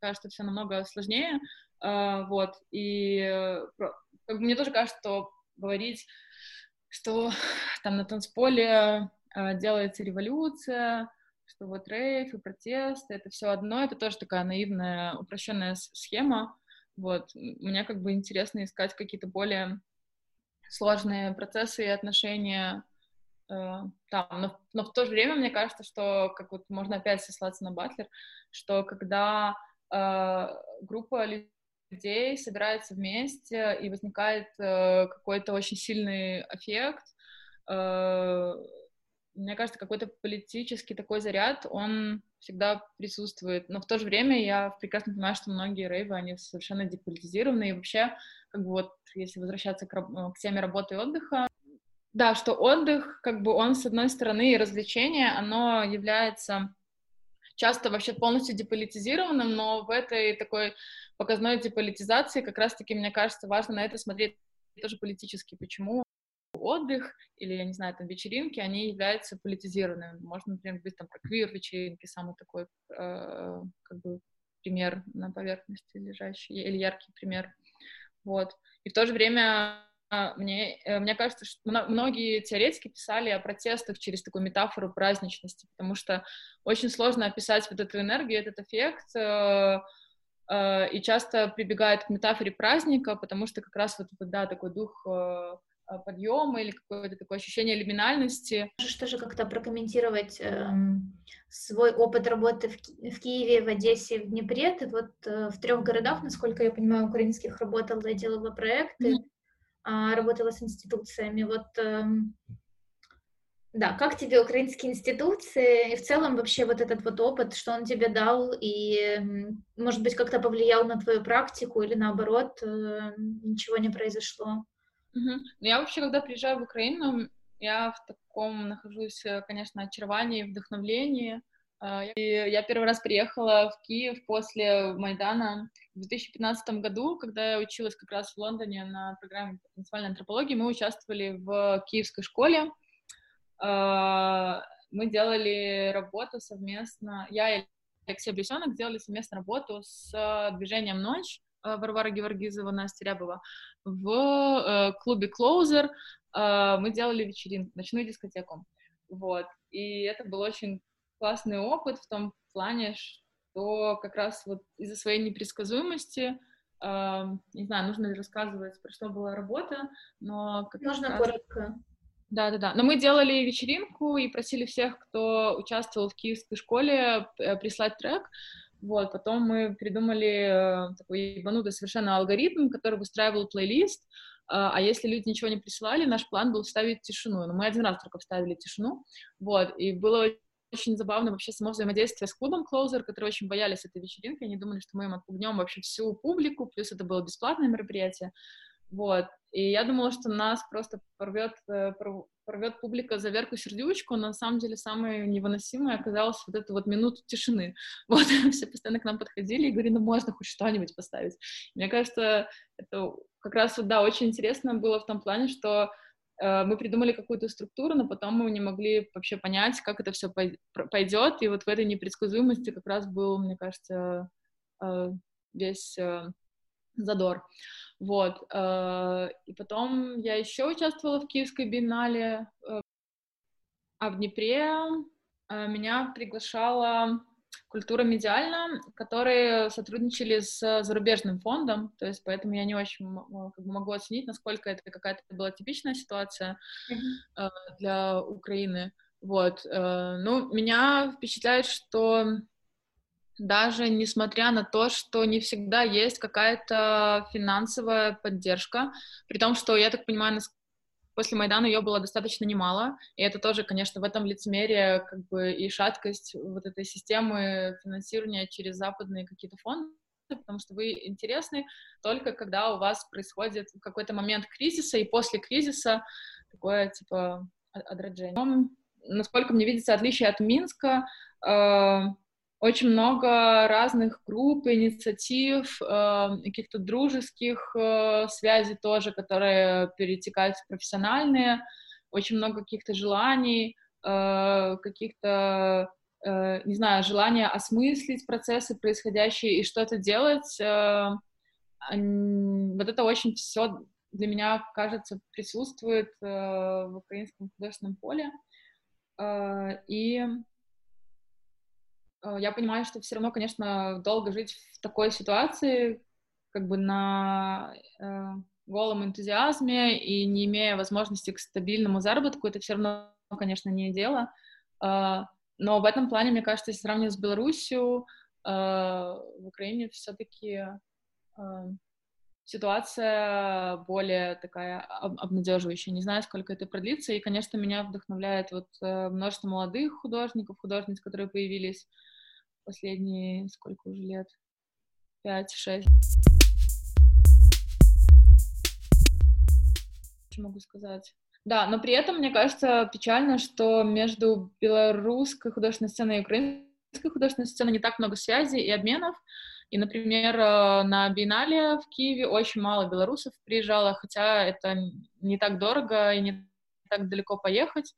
Speaker 1: кажется, все намного сложнее, э, вот, и э, как бы мне тоже кажется, что говорить, что [LAUGHS] там на танцполе э, делается революция, что вот рейв и протесты, это все одно, это тоже такая наивная, упрощенная схема, вот, мне как бы интересно искать какие-то более сложные процессы и отношения э, там, но, но в то же время мне кажется, что как вот можно опять сослаться на Батлер, что когда э, группа людей собирается вместе и возникает э, какой-то очень сильный эффект, э, мне кажется, какой-то политический такой заряд, он всегда присутствует. Но в то же время я прекрасно понимаю, что многие рейвы, они совершенно деполитизированы. И вообще, как бы вот, если возвращаться к, к теме работы и отдыха, да, что отдых, как бы он, с одной стороны, и развлечение, оно является часто вообще полностью деполитизированным, но в этой такой показной деполитизации как раз-таки, мне кажется, важно на это смотреть тоже политически. Почему отдых или, я не знаю, там, вечеринки, они являются политизированными. Можно, например, говорить там про квир-вечеринки, самый такой, э, как бы, пример на поверхности лежащий, или яркий пример. Вот. И в то же время а, мне, э, мне кажется, что многие теоретики писали о протестах через такую метафору праздничности, потому что очень сложно описать вот эту энергию, этот эффект, э, и часто прибегают к метафоре праздника, потому что как раз вот, да, такой дух а, подъема или какое-то такое ощущение лиминальности.
Speaker 2: Можешь тоже как-то прокомментировать э, свой опыт работы в, Ки- в Киеве, в Одессе, в Днепре. Ты вот э, в трех городах, насколько я понимаю, украинских работала делала проекты, mm-hmm. э, работала с институциями. Вот э, да, как тебе украинские институции и в целом вообще вот этот вот опыт, что он тебе дал и, может быть, как-то повлиял на твою практику или наоборот, э, ничего не произошло?
Speaker 1: Угу. Я вообще, когда приезжаю в Украину, я в таком нахожусь, э, конечно, очаровании, вдохновлении. А, и я первый раз приехала в Киев после Майдана в 2015 году, когда я училась как раз в Лондоне на программе национальной антропологии. Мы участвовали в киевской школе. А, мы делали работу совместно. Я и Алексей Бесенок делали совместно работу с движением «Ночь», Э, Варвара Геворгизова, Настя Рябова, в э, клубе Closer э, мы делали вечеринку, ночную дискотеку. Вот. И это был очень классный опыт в том плане, что как раз вот из-за своей непредсказуемости э, не знаю, нужно ли рассказывать, про что была работа, но...
Speaker 2: Как Можно раз... коротко.
Speaker 1: Да-да-да. Но мы делали вечеринку и просили всех, кто участвовал в киевской школе, прислать трек. Вот, потом мы придумали э, такой ебанутый совершенно алгоритм, который выстраивал плейлист, а, а если люди ничего не присылали, наш план был вставить тишину. Но мы один раз только вставили тишину, вот, и было очень забавно вообще само взаимодействие с клубом Closer, которые очень боялись этой вечеринки, они думали, что мы им отпугнем вообще всю публику, плюс это было бесплатное мероприятие, вот, и я думала, что нас просто порвет, э, порвет публика за Верку Сердючку, но на самом деле самое невыносимое оказалось вот эту вот минуту тишины. [LAUGHS] Вот, все постоянно к нам подходили и говорили, ну можно хоть что-нибудь поставить. Мне кажется, это как раз да, очень интересно было в том плане, что э, мы придумали какую-то структуру, но потом мы не могли вообще понять, как это все пойдет, и вот в этой непредсказуемости как раз был, мне кажется, э, весь задор. Вот. Э, и потом я еще участвовала в Киевской биеннале, э, а в Днепре э, меня приглашала культура медиальна, которые сотрудничали с зарубежным фондом, то есть поэтому я не очень как бы, могу оценить, насколько это какая-то была типичная ситуация mm-hmm. для Украины. Вот. Ну, меня впечатляет, что даже несмотря на то, что не всегда есть какая-то финансовая поддержка, при том, что, я так понимаю, после Майдана ее было достаточно немало, и это тоже, конечно, в этом лицемерие как бы и шаткость вот этой системы финансирования через западные какие-то фонды, потому что вы интересны только когда у вас происходит какой-то момент кризиса, и после кризиса такое, типа, отраджение. Насколько мне видится отличие от Минска, э, очень много разных групп, инициатив, э, каких-то дружеских э, связей тоже, которые перетекают в профессиональные. очень много каких-то желаний, э, каких-то, не знаю, желания осмыслить процессы происходящие и что-то делать. Вот это очень все для меня, кажется, присутствует в украинском художественном поле. И я понимаю, что все равно, конечно, долго жить в такой ситуации, как бы на э, голом энтузиазме и не имея возможности к стабильному заработку, это все равно, конечно, не дело. Э, но в этом плане, мне кажется, если сравнивать с Беларусью, э, в Украине все-таки э, ситуация более такая обнадеживающая. Не знаю, сколько это продлится. И, конечно, меня вдохновляет вот э, множество молодых художников, художниц, которые появились последние сколько уже лет? Пять, шесть. Что могу сказать? Да, но при этом, мне кажется, печально, что между белорусской художественной сценой и украинской художественной сценой не так много связей и обменов. И, например, э, на Биеннале в Киеве очень мало белорусов приезжало, хотя это не так дорого и не так далеко поехать.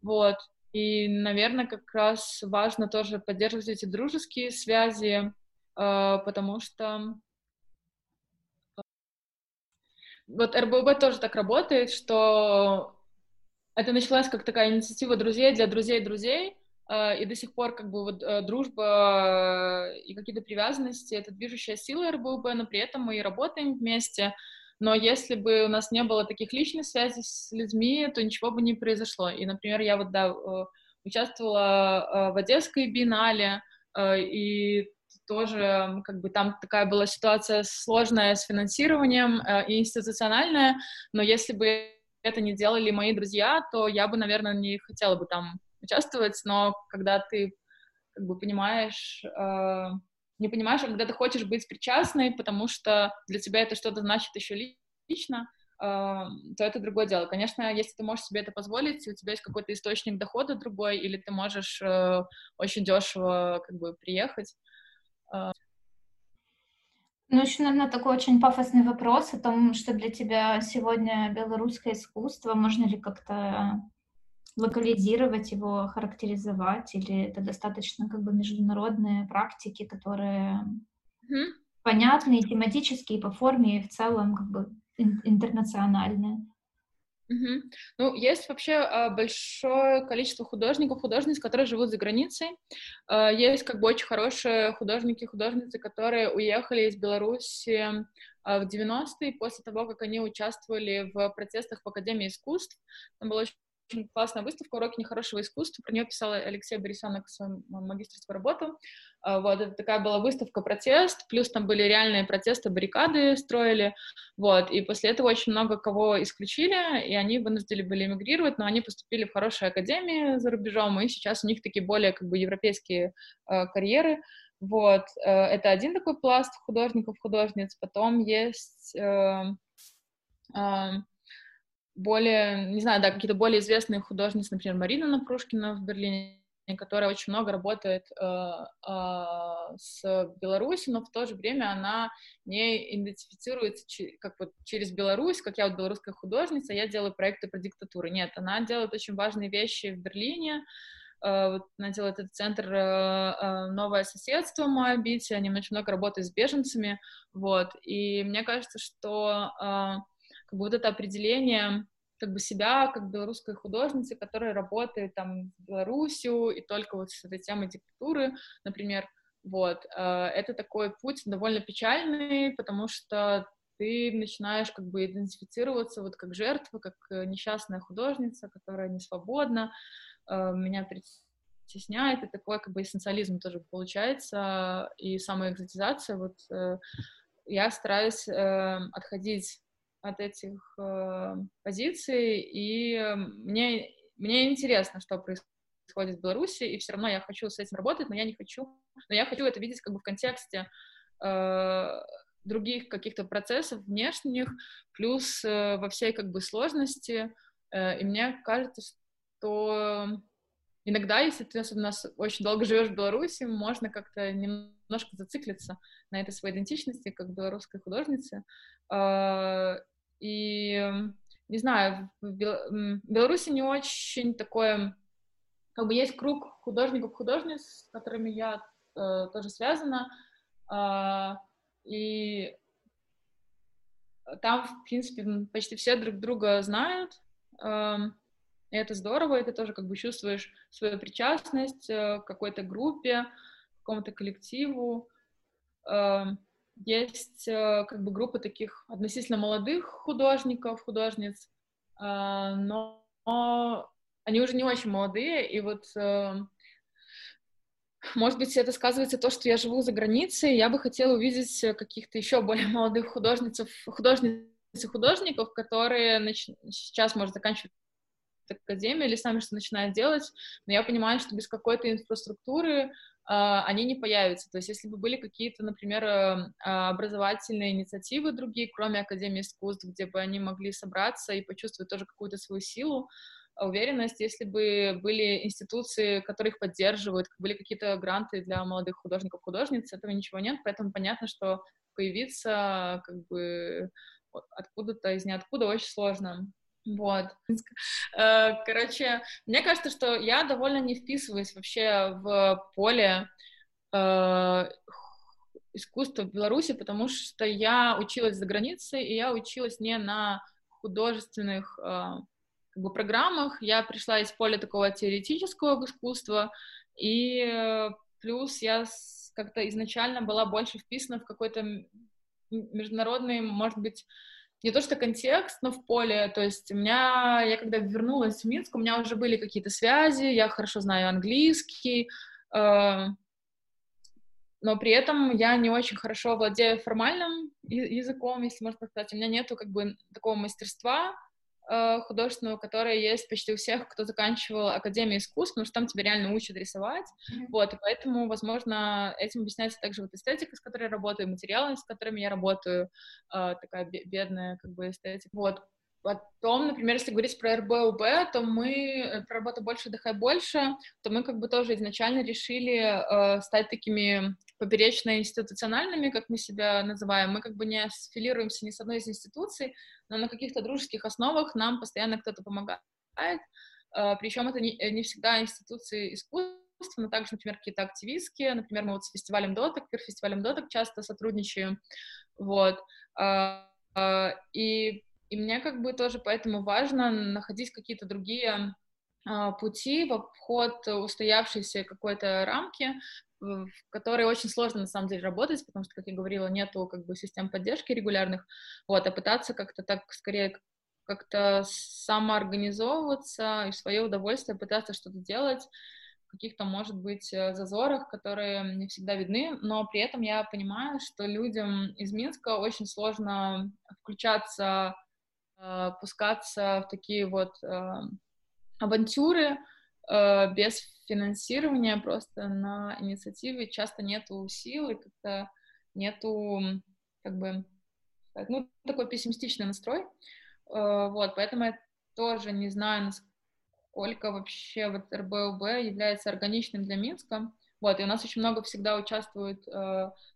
Speaker 1: Вот. И, наверное, как раз важно тоже поддерживать эти дружеские связи, э, потому что вот РБУБ тоже так работает, что это началась как такая инициатива друзей для друзей друзей, и до сих пор как бы вот э, дружба э, и какие-то привязанности — это движущая сила РБУБ, но при этом мы и работаем вместе, но если бы у нас не было таких личных связей с людьми, то ничего бы не произошло. И, например, я вот, да, участвовала в Одесской биеннале, и тоже как бы там такая была ситуация сложная с финансированием и институциональная, но если бы это не делали мои друзья, то я бы, наверное, не хотела бы там участвовать, но когда ты как бы понимаешь, э, не понимаешь, а когда ты хочешь быть причастной, потому что для тебя это что-то значит еще лично, э, то это другое дело. Конечно, если ты можешь себе это позволить, у тебя есть какой-то источник дохода другой, или ты можешь э, очень дешево как бы приехать. Э.
Speaker 2: Ну, еще, наверное, такой очень пафосный вопрос о том, что для тебя сегодня белорусское искусство, можно ли как-то локализировать его, характеризовать, или это достаточно как бы международные практики, которые mm-hmm. понятны и тематические, и по форме, и в целом как бы интернациональные.
Speaker 1: Mm-hmm. Ну, есть вообще а, большое количество художников, художниц, которые живут за границей. А, есть как бы очень хорошие художники, художницы, которые уехали из Беларуси а, в 90-е, после того, как они участвовали в протестах в Академии искусств. Там было очень очень классная выставка «Уроки нехорошего искусства». Про нее писала Алексей Борисенок свою магистрскую работу. А, вот, это такая была выставка «Протест», плюс там были реальные протесты, баррикады строили, вот, и после этого очень много кого исключили, и они вынуждены были эмигрировать, но они поступили в хорошие академии за рубежом, и сейчас у них такие более, как бы, европейские э, карьеры, вот, э, это один такой пласт художников, художниц, потом есть... Э, э, более, не знаю, да, какие-то более известные художницы, например, Марина Напрушкина в Берлине, которая очень много работает э, э, с Беларусью, но в то же время она не идентифицируется как вот через Беларусь, как я вот белорусская художница, я делаю проекты про диктатуру. Нет, она делает очень важные вещи в Берлине, э, вот она делает этот центр э, э, «Новое соседство» Моабите, они очень много работают с беженцами, вот, и мне кажется, что как бы вот это определение как бы себя как белорусской художницы, которая работает там в Белоруссию и только вот с этой темой диктатуры, например, вот, э, это такой путь довольно печальный, потому что ты начинаешь как бы идентифицироваться вот как жертва, как э, несчастная художница, которая не свободна, э, меня притесняет, и такой как бы эссенциализм тоже получается, и самоэкзотизация, вот я стараюсь отходить от этих э, позиций, и мне, мне интересно, что происходит в Беларуси, и все равно я хочу с этим работать, но я не хочу, но я хочу это видеть как бы в контексте э, других каких-то процессов внешних, плюс э, во всей как бы сложности, э, и мне кажется, что иногда, если ты особенно очень долго живешь в Беларуси, можно как-то немножко зациклиться на этой своей идентичности, как белорусской художницы, э, и не знаю, в Беларуси не очень такое, как бы есть круг художников, художниц, с которыми я э, тоже связана, э, и там, в принципе, почти все друг друга знают, э, и это здорово, и ты тоже как бы чувствуешь свою причастность э, к какой-то группе, к какому-то коллективу. Э, есть э, как бы группа таких относительно молодых художников, художниц, но они уже не очень молодые, и вот может быть, это сказывается то, что я живу за границей, я бы хотела увидеть каких-то еще более молодых художниц, художниц и художников, которые нач... сейчас, может, заканчивать академия или сами что начинают делать, но я понимаю, что без какой-то инфраструктуры э, они не появятся. То есть если бы были какие-то, например, э, образовательные инициативы другие, кроме Академии искусств, где бы они могли собраться и почувствовать тоже какую-то свою силу, уверенность, если бы были институции, которые их поддерживают, были какие-то гранты для молодых художников, художниц, этого ничего нет, поэтому понятно, что появиться как бы откуда-то из ниоткуда очень сложно. Вот. [LAUGHS] Э, короче, мне кажется, что я довольно не вписываюсь вообще в поле э, искусства в Беларуси, потому что я училась за границей, и я училась не на художественных э, как бы, программах. Я пришла из поля такого теоретического искусства, и плюс я как-то изначально была больше вписана в какой-то международный, может быть, не то что контекст, но в поле. То есть у меня, я когда вернулась в Минск, у меня уже были какие-то связи, я хорошо знаю английский, э, но при этом я не очень хорошо владею формальным языком, если можно сказать. У меня нету как бы такого мастерства, художественного, которое есть почти у всех, кто заканчивал Академию искусств, потому что там тебя реально учат рисовать, mm-hmm. вот, и поэтому, возможно, этим объясняется также вот эстетика, с которой я работаю, материалы, с которыми я работаю, э, такая бедная, как бы, эстетика, вот, Потом, например, если говорить про РБУБ, то мы, э, про работу больше, отдыхай больше, то мы как бы тоже изначально решили э, стать такими поперечно-институциональными, как мы себя называем. Мы как бы не аффилируемся ни с одной из институций, но на каких-то дружеских основах нам постоянно кто-то помогает. Э, причем это не, не всегда институции искусства, но также, например, какие-то активистские. Например, мы вот с фестивалем доток, фестивалем доток часто сотрудничаем. Вот. Э, э, и и мне как бы тоже поэтому важно находить какие-то другие а, пути в обход устоявшейся какой-то рамки, в которой очень сложно на самом деле работать, потому что, как я говорила, нету как бы систем поддержки регулярных, вот, а пытаться как-то так скорее как-то самоорганизовываться и в свое удовольствие пытаться что-то делать, каких-то, может быть, э, зазорах, которые не всегда видны, но при этом я понимаю, что людям из Минска очень сложно включаться пускаться в такие вот э, авантюры э, без финансирования, просто на инициативе часто нету сил и как-то нету, как бы, ну, такой пессимистичный настрой, вот, поэтому я тоже не знаю, насколько вообще вот РБУБ является органичным для Минска, вот, и у нас очень много всегда участвует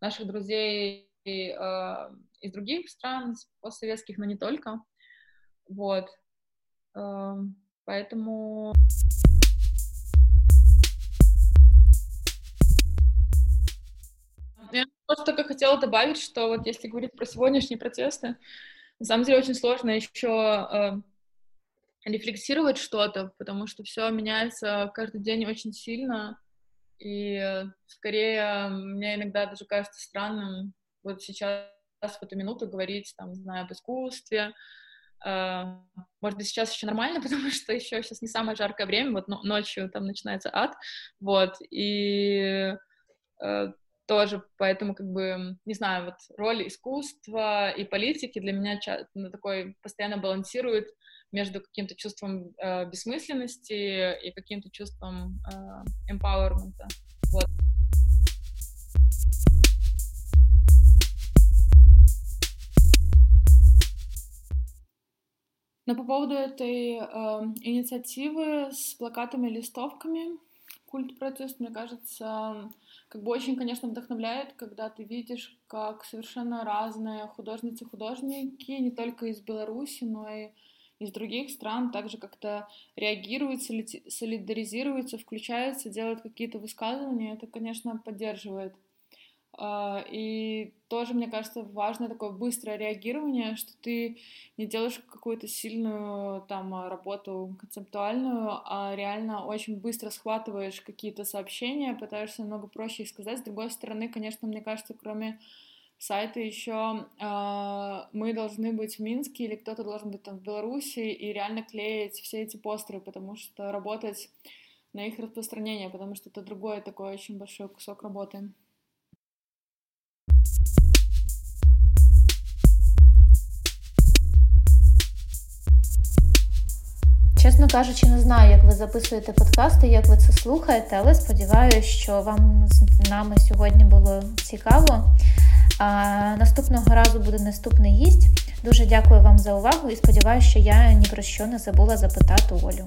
Speaker 1: наших друзей из других стран, постсоветских, но не только, вот. Эм, поэтому... Я просто только хотела добавить, что вот если говорить про сегодняшние протесты, на самом деле очень сложно еще э, рефлексировать что-то, потому что все меняется каждый день очень сильно, и скорее мне иногда даже кажется странным вот сейчас в эту минуту говорить, там, знаю, об искусстве, может быть, сейчас еще нормально, [LAUGHS] потому что еще сейчас не самое жаркое время, вот ночью там начинается ад, вот, и э, тоже, поэтому, как бы, не знаю, вот роль искусства и политики для меня ну, такой постоянно балансирует между каким-то чувством э, бессмысленности и каким-то чувством э, empowerment. Вот. Но по поводу этой э, инициативы с плакатами листовками, культ протест, мне кажется, как бы очень, конечно, вдохновляет, когда ты видишь, как совершенно разные художницы-художники, не только из Беларуси, но и из других стран также как-то реагируют, солидаризируются, включаются, делают какие-то высказывания, это, конечно, поддерживает. А, и тоже, мне кажется, важно такое быстрое реагирование, что ты не делаешь какую-то сильную там работу концептуальную, а реально очень быстро схватываешь какие-то сообщения, пытаешься намного проще их сказать. С другой стороны, конечно, мне кажется, кроме сайта еще э, мы должны быть в Минске или кто-то должен быть там в Беларуси и реально клеить все эти постеры, потому что работать на их распространение, потому что это другой такой очень большой кусок работы.
Speaker 2: Чесно кажучи, не знаю, як ви записуєте подкасти, як ви це слухаєте, але сподіваюся, що вам з нами сьогодні було цікаво. А Наступного разу буде наступний гість. Дуже дякую вам за увагу і сподіваюся, що я ні про що не забула запитати Олю.